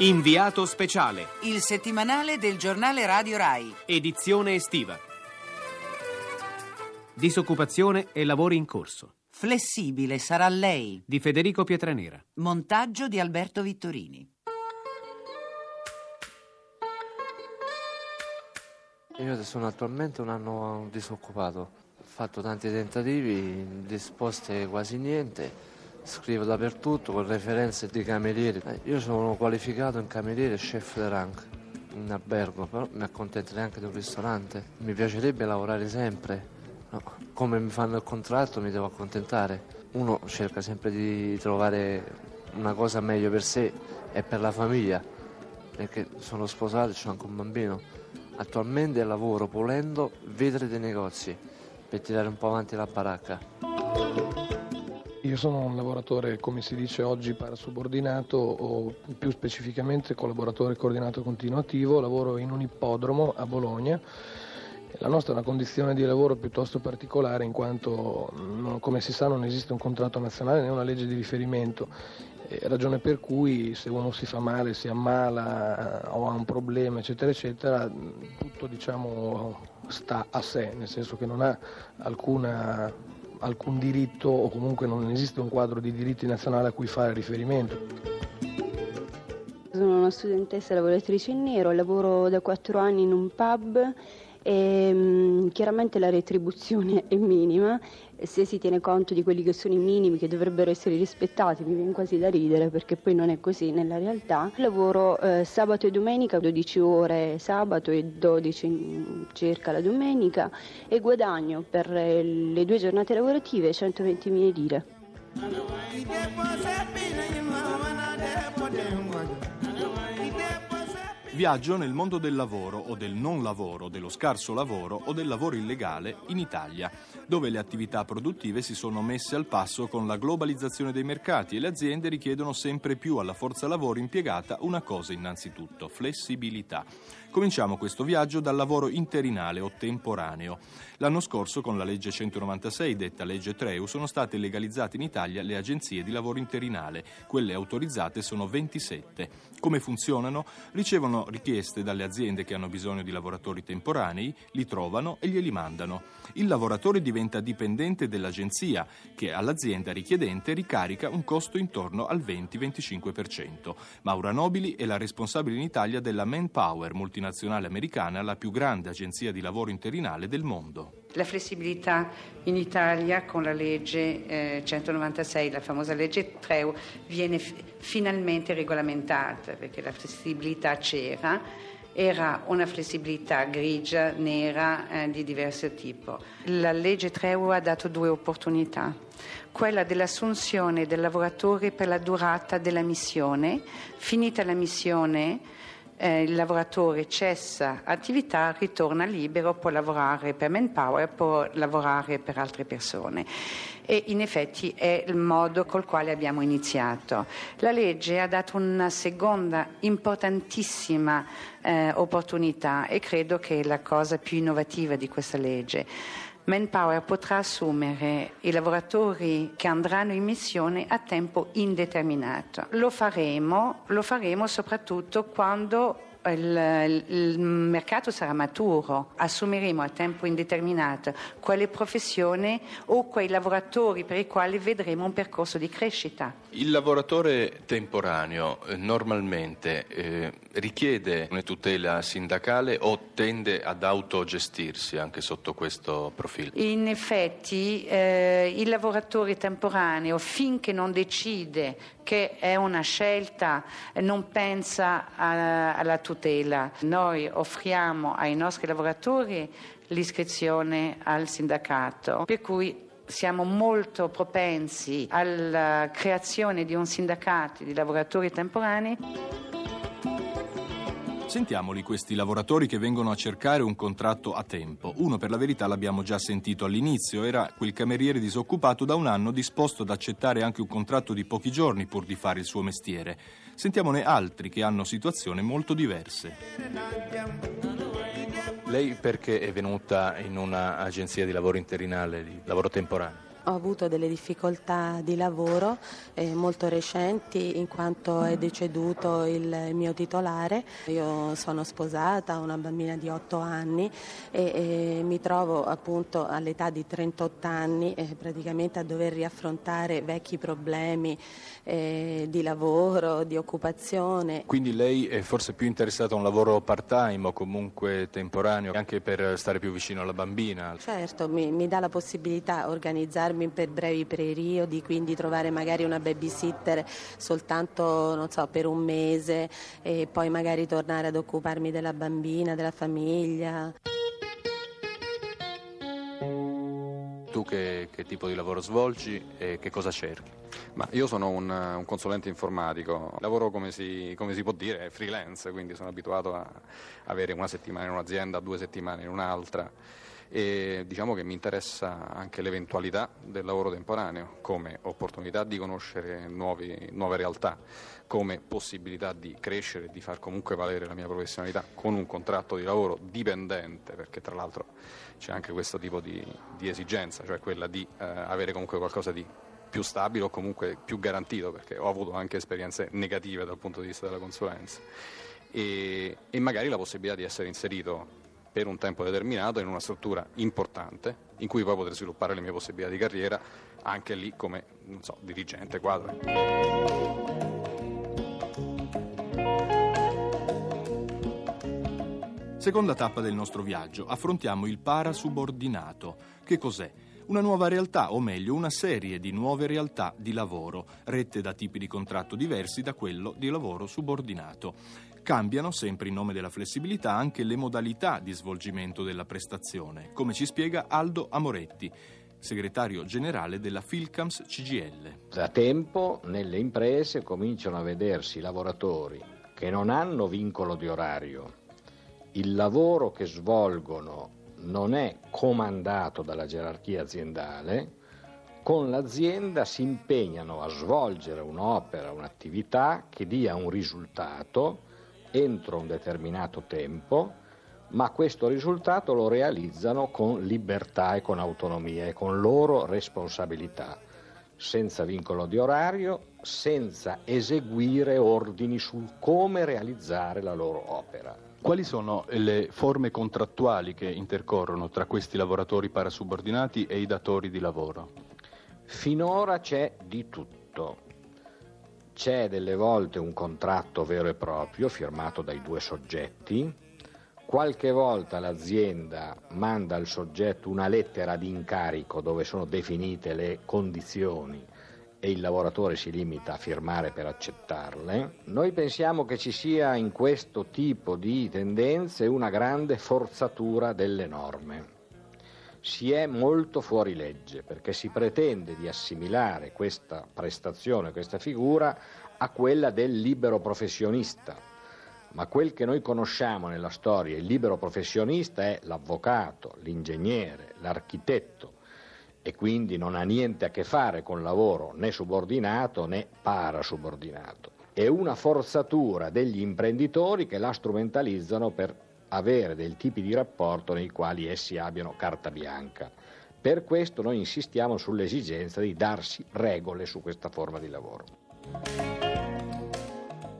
Inviato speciale, Il settimanale del giornale Radio Rai. edizione estiva. Disoccupazione e lavori in corso. Flessibile sarà lei. Di Federico Pietranera. Montaggio di Alberto Vittorini. Io sono attualmente un anno disoccupato, ho fatto tanti tentativi, risposte quasi niente, scrivo dappertutto con referenze di camerieri. Eh, Io sono qualificato in cameriere chef de rank in albergo, però mi accontenterei anche di un ristorante. Mi piacerebbe lavorare sempre, no, come mi fanno il contratto mi devo accontentare. Uno cerca sempre di trovare una cosa meglio per sé e per la famiglia, perché sono sposato e ho anche un bambino. Attualmente lavoro pulendo vetri dei negozi per tirare un po' avanti la baracca. Io sono un lavoratore, come si dice oggi, parasubordinato o più specificamente collaboratore coordinato continuativo, lavoro in un ippodromo a Bologna. La nostra è una condizione di lavoro piuttosto particolare in quanto, come si sa, non esiste un contratto nazionale né una legge di riferimento, ragione per cui se uno si fa male, si ammala o ha un problema, eccetera, eccetera, tutto diciamo sta a sé, nel senso che non ha alcuna alcun diritto o comunque non esiste un quadro di diritti nazionale a cui fare riferimento. Sono una studentessa lavoratrice in nero, lavoro da quattro anni in un pub e mm, chiaramente la retribuzione è minima se si tiene conto di quelli che sono i minimi che dovrebbero essere rispettati, mi viene quasi da ridere perché poi non è così nella realtà. Lavoro eh, sabato e domenica, 12 ore sabato e 12 circa la domenica e guadagno per eh, le due giornate lavorative 120.000 lire. Viaggio nel mondo del lavoro o del non lavoro, dello scarso lavoro o del lavoro illegale in Italia, dove le attività produttive si sono messe al passo con la globalizzazione dei mercati e le aziende richiedono sempre più alla forza lavoro impiegata una cosa innanzitutto, flessibilità. Cominciamo questo viaggio dal lavoro interinale o temporaneo. L'anno scorso con la legge 196, detta legge Treu, sono state legalizzate in Italia le agenzie di lavoro interinale. Quelle autorizzate sono 27. Come funzionano? Ricevono richieste dalle aziende che hanno bisogno di lavoratori temporanei, li trovano e glieli mandano. Il lavoratore diventa dipendente dell'agenzia che all'azienda richiedente ricarica un costo intorno al 20-25%. Maura Nobili è la responsabile in Italia della Manpower, multinazionale americana, la più grande agenzia di lavoro interinale del mondo. La flessibilità in Italia con la legge eh, 196, la famosa legge Treu, viene finalmente regolamentata perché la flessibilità c'era, era una flessibilità grigia, nera, eh, di diverso tipo. La legge Treu ha dato due opportunità, quella dell'assunzione del lavoratore per la durata della missione, finita la missione eh, il lavoratore cessa attività, ritorna libero, può lavorare per Manpower, può lavorare per altre persone. E in effetti è il modo col quale abbiamo iniziato. La legge ha dato una seconda importantissima eh, opportunità e credo che è la cosa più innovativa di questa legge. Manpower potrà assumere i lavoratori che andranno in missione a tempo indeterminato. Lo faremo, lo faremo soprattutto quando il, il mercato sarà maturo, assumeremo a tempo indeterminato quelle professioni o quei lavoratori per i quali vedremo un percorso di crescita. Il lavoratore temporaneo eh, normalmente eh, richiede una tutela sindacale o tende ad autogestirsi anche sotto questo profilo? In effetti eh, il lavoratore temporaneo finché non decide che è una scelta eh, non pensa a- alla tutela. Noi offriamo ai nostri lavoratori l'iscrizione al sindacato, per cui siamo molto propensi alla creazione di un sindacato di lavoratori temporanei. Sentiamoli questi lavoratori che vengono a cercare un contratto a tempo. Uno per la verità l'abbiamo già sentito all'inizio, era quel cameriere disoccupato da un anno disposto ad accettare anche un contratto di pochi giorni pur di fare il suo mestiere. Sentiamone altri che hanno situazioni molto diverse. Lei perché è venuta in un'agenzia di lavoro interinale, di lavoro temporaneo? Ho avuto delle difficoltà di lavoro eh, molto recenti in quanto è deceduto il mio titolare. Io sono sposata, ho una bambina di 8 anni e, e mi trovo appunto all'età di 38 anni eh, praticamente a dover riaffrontare vecchi problemi eh, di lavoro, di occupazione. Quindi lei è forse più interessata a un lavoro part-time o comunque temporaneo anche per stare più vicino alla bambina? Certo, mi, mi dà la possibilità di organizzarmi per brevi periodi, quindi trovare magari una babysitter soltanto non so, per un mese e poi magari tornare ad occuparmi della bambina, della famiglia. Tu che, che, tipo di lavoro svolgi e che cosa cerchi? Ma io sono un, un consulente informatico, lavoro come si, come si, può dire freelance, quindi sono abituato a avere una settimana in un'azienda, due settimane in un'altra e diciamo che mi interessa anche l'eventualità del lavoro temporaneo come opportunità di conoscere nuovi, nuove realtà, come possibilità di crescere e di far comunque valere la mia professionalità con un contratto di lavoro dipendente, perché tra l'altro c'è anche questo tipo di, di esigenza, cioè quella di eh, avere comunque qualcosa di più stabile o comunque più garantito, perché ho avuto anche esperienze negative dal punto di vista della consulenza. E, e magari la possibilità di essere inserito per un tempo determinato in una struttura importante in cui poi poter sviluppare le mie possibilità di carriera anche lì come so, dirigente quadro. Seconda tappa del nostro viaggio, affrontiamo il parasubordinato. Che cos'è? Una nuova realtà, o meglio una serie di nuove realtà di lavoro, rette da tipi di contratto diversi da quello di lavoro subordinato. Cambiano, sempre in nome della flessibilità, anche le modalità di svolgimento della prestazione, come ci spiega Aldo Amoretti, segretario generale della Filcams CGL. Da tempo nelle imprese cominciano a vedersi lavoratori che non hanno vincolo di orario, il lavoro che svolgono non è comandato dalla gerarchia aziendale, con l'azienda si impegnano a svolgere un'opera, un'attività che dia un risultato entro un determinato tempo, ma questo risultato lo realizzano con libertà e con autonomia e con loro responsabilità, senza vincolo di orario, senza eseguire ordini sul come realizzare la loro opera. Quali sono le forme contrattuali che intercorrono tra questi lavoratori parasubordinati e i datori di lavoro? Finora c'è di tutto c'è delle volte un contratto vero e proprio firmato dai due soggetti, qualche volta l'azienda manda al soggetto una lettera di incarico dove sono definite le condizioni e il lavoratore si limita a firmare per accettarle. Noi pensiamo che ci sia in questo tipo di tendenze una grande forzatura delle norme si è molto fuori legge perché si pretende di assimilare questa prestazione, questa figura a quella del libero professionista. Ma quel che noi conosciamo nella storia, il libero professionista è l'avvocato, l'ingegnere, l'architetto e quindi non ha niente a che fare con lavoro né subordinato né parasubordinato. È una forzatura degli imprenditori che la strumentalizzano per avere dei tipi di rapporto nei quali essi abbiano carta bianca. Per questo noi insistiamo sull'esigenza di darsi regole su questa forma di lavoro.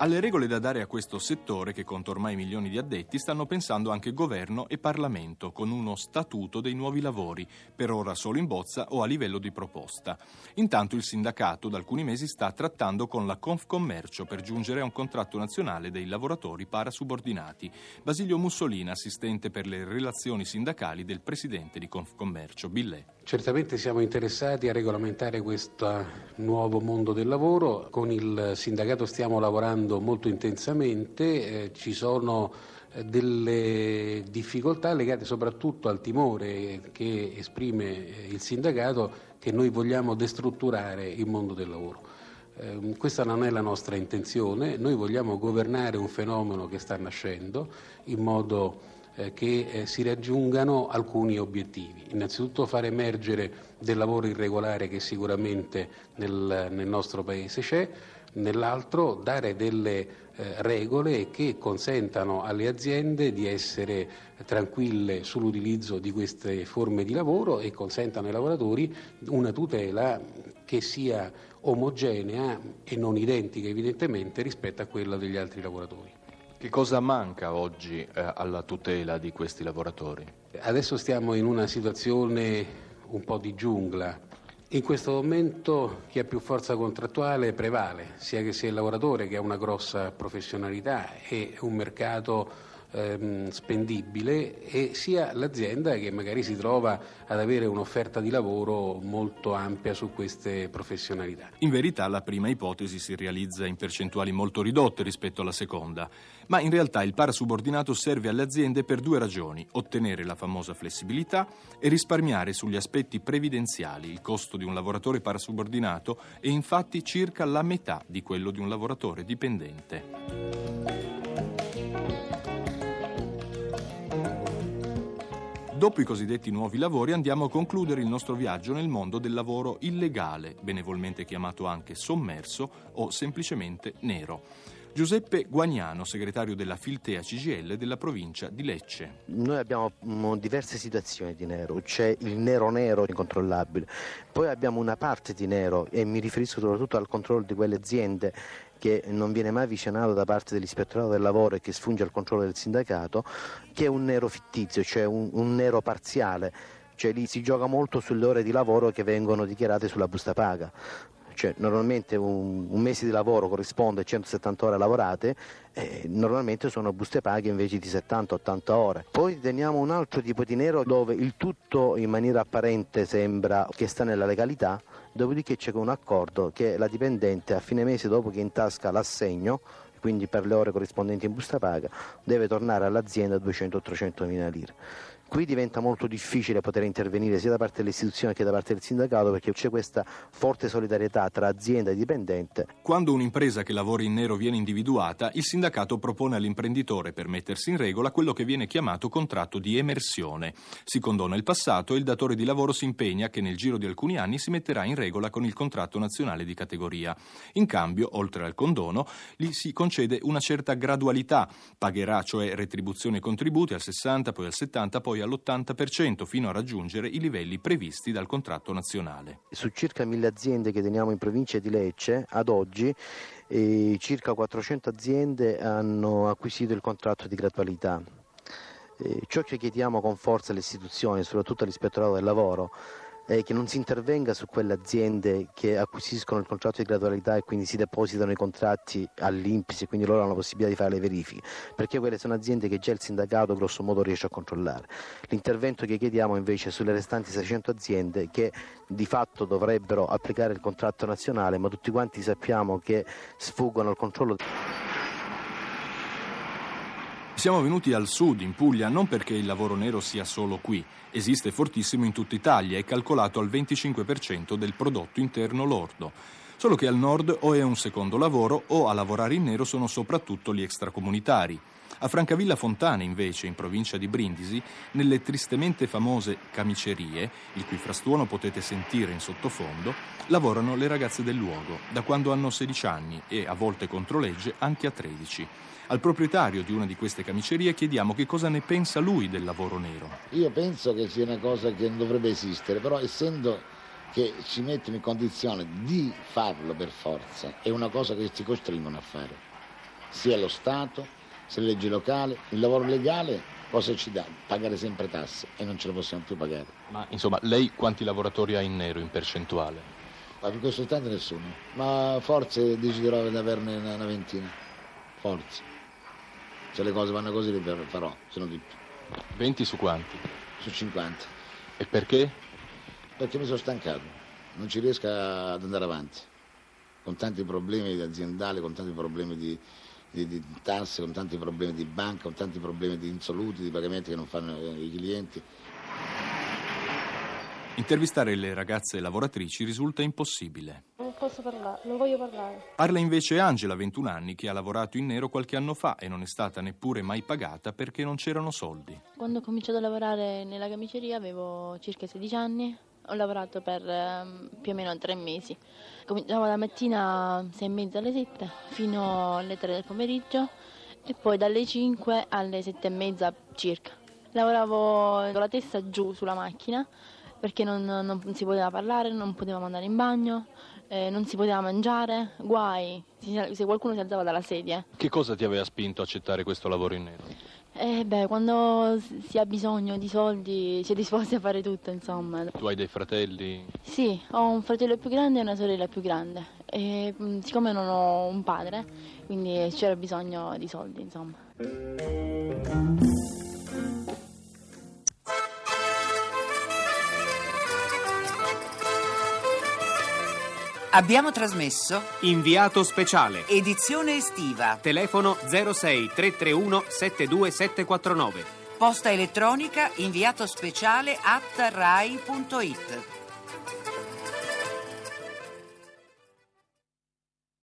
Alle regole da dare a questo settore, che conta ormai milioni di addetti, stanno pensando anche governo e Parlamento, con uno statuto dei nuovi lavori, per ora solo in bozza o a livello di proposta. Intanto il sindacato da alcuni mesi sta trattando con la Confcommercio per giungere a un contratto nazionale dei lavoratori parasubordinati. Basilio Mussolina, assistente per le relazioni sindacali del presidente di Confcommercio, Billet. Certamente siamo interessati a regolamentare questo nuovo mondo del lavoro, con il sindacato stiamo lavorando molto intensamente, eh, ci sono eh, delle difficoltà legate soprattutto al timore che esprime eh, il sindacato che noi vogliamo destrutturare il mondo del lavoro. Eh, questa non è la nostra intenzione, noi vogliamo governare un fenomeno che sta nascendo in modo eh, che eh, si raggiungano alcuni obiettivi. Innanzitutto far emergere del lavoro irregolare che sicuramente nel, nel nostro Paese c'è, nell'altro dare delle eh, regole che consentano alle aziende di essere tranquille sull'utilizzo di queste forme di lavoro e consentano ai lavoratori una tutela che sia omogenea e non identica evidentemente rispetto a quella degli altri lavoratori. Che cosa manca oggi eh, alla tutela di questi lavoratori? Adesso stiamo in una situazione un po' di giungla. In questo momento chi ha più forza contrattuale prevale, sia che sia il lavoratore che ha una grossa professionalità e un mercato ehm, spendibile e sia l'azienda che magari si trova ad avere un'offerta di lavoro molto ampia su queste professionalità. In verità la prima ipotesi si realizza in percentuali molto ridotte rispetto alla seconda, ma in realtà il parasubordinato serve alle aziende per due ragioni, ottenere la famosa flessibilità e risparmiare sugli aspetti previdenziali. Il costo di un lavoratore parasubordinato è infatti circa la metà di quello di un lavoratore dipendente. Dopo i cosiddetti nuovi lavori andiamo a concludere il nostro viaggio nel mondo del lavoro illegale, benevolmente chiamato anche sommerso o semplicemente nero. Giuseppe Guagnano, segretario della Filtea CGL della provincia di Lecce. Noi abbiamo mm, diverse situazioni di nero, c'è il nero nero incontrollabile, poi abbiamo una parte di nero e mi riferisco soprattutto al controllo di quelle aziende che non viene mai avvicinato da parte dell'ispettorato del lavoro e che sfunge al controllo del sindacato, che è un nero fittizio, cioè un, un nero parziale, cioè lì si gioca molto sulle ore di lavoro che vengono dichiarate sulla busta paga. Cioè, normalmente un, un, mese di lavoro corrisponde a 170 ore lavorate, e normalmente sono buste paghe invece di 70-80 ore. Poi teniamo un altro tipo di nero dove il tutto in maniera apparente sembra che sta nella legalità, dopodiché c'è un accordo che la dipendente a fine mese dopo che intasca l'assegno quindi per le ore corrispondenti in busta paga deve tornare all'azienda 200-300 mila lire. Qui diventa molto difficile poter intervenire sia da parte delle istituzioni che da parte del sindacato perché c'è questa forte solidarietà tra azienda e dipendente. Quando un'impresa che lavora in nero viene individuata, il sindacato propone all'imprenditore per mettersi in regola quello che viene chiamato contratto di emersione. Si condona il passato e il datore di lavoro si impegna che nel giro di alcuni anni si metterà in regola con il contratto nazionale di categoria. In cambio, oltre al condono, gli si concede una certa gradualità. Pagherà cioè retribuzione e contributi al 60, poi al 70, poi poi all'80% fino a raggiungere i livelli previsti dal contratto nazionale. Su circa mille aziende che teniamo in provincia di Lecce, ad oggi eh, circa 400 aziende hanno acquisito il contratto di gradualità. Eh, ciò che chiediamo con forza alle istituzioni, soprattutto all'ispettorato del lavoro, eh, che non si intervenga su quelle aziende che acquisiscono il contratto di gradualità e quindi si depositano i contratti all'Inpis e quindi loro hanno la possibilità di fare le verifiche, perché quelle sono aziende che già il sindacato grosso modo riesce a controllare. L'intervento che chiediamo invece è sulle restanti 600 aziende che di fatto dovrebbero applicare il contratto nazionale, ma tutti quanti sappiamo che sfuggono al controllo. Siamo venuti al sud, in Puglia, non perché il lavoro nero sia solo qui. Esiste fortissimo in tutta Italia, è calcolato al 25% del prodotto interno lordo. Solo che al nord o è un secondo lavoro o a lavorare in nero sono soprattutto gli extracomunitari. A Francavilla Fontana, invece, in provincia di Brindisi, nelle tristemente famose camicerie, il cui frastuono potete sentire in sottofondo, lavorano le ragazze del luogo, da quando hanno 16 anni e, a volte contro legge, anche a 13. Al proprietario di una di queste camicerie chiediamo che cosa ne pensa lui del lavoro nero. Io penso che sia una cosa che non dovrebbe esistere, però essendo che ci mettono in condizione di farlo per forza, è una cosa che ci costringono a fare, sia lo Stato, sia la legge locale, il lavoro legale cosa ci dà? Pagare sempre tasse e non ce lo possiamo più pagare. Ma insomma, lei quanti lavoratori ha in nero in percentuale? Ma per questo istante nessuno, ma forse deciderò di averne una ventina, forse. Se le cose vanno così le farò, se non di più. 20 su quanti? Su 50. E perché? Perché mi sono stancato, non ci riesco ad andare avanti. Con tanti problemi aziendali, con tanti problemi di, di, di tasse, con tanti problemi di banca, con tanti problemi di insoluti, di pagamenti che non fanno i clienti. Intervistare le ragazze lavoratrici risulta impossibile. Non posso parlare, non voglio parlare. Parla invece Angela, 21 anni, che ha lavorato in nero qualche anno fa e non è stata neppure mai pagata perché non c'erano soldi. Quando ho cominciato a lavorare nella camiceria avevo circa 16 anni, Ho lavorato per ehm, più o meno tre mesi. Cominciavo la mattina sei e mezza alle 7 fino alle 3 del pomeriggio e poi dalle 5 alle 7 e mezza circa. Lavoravo con la testa giù sulla macchina perché non, non si poteva parlare, non potevamo andare in bagno, eh, non si poteva mangiare, guai se qualcuno si alzava dalla sedia. Che cosa ti aveva spinto a accettare questo lavoro in nero? Eh beh, quando si ha bisogno di soldi si è disposti a fare tutto, insomma. Tu hai dei fratelli? Sì, ho un fratello più grande e una sorella più grande. E mm, siccome non ho un padre, quindi c'era bisogno di soldi, insomma. Abbiamo trasmesso Inviato speciale. Edizione estiva. Telefono 06 331 72749. Posta elettronica inviato speciale at rai.it.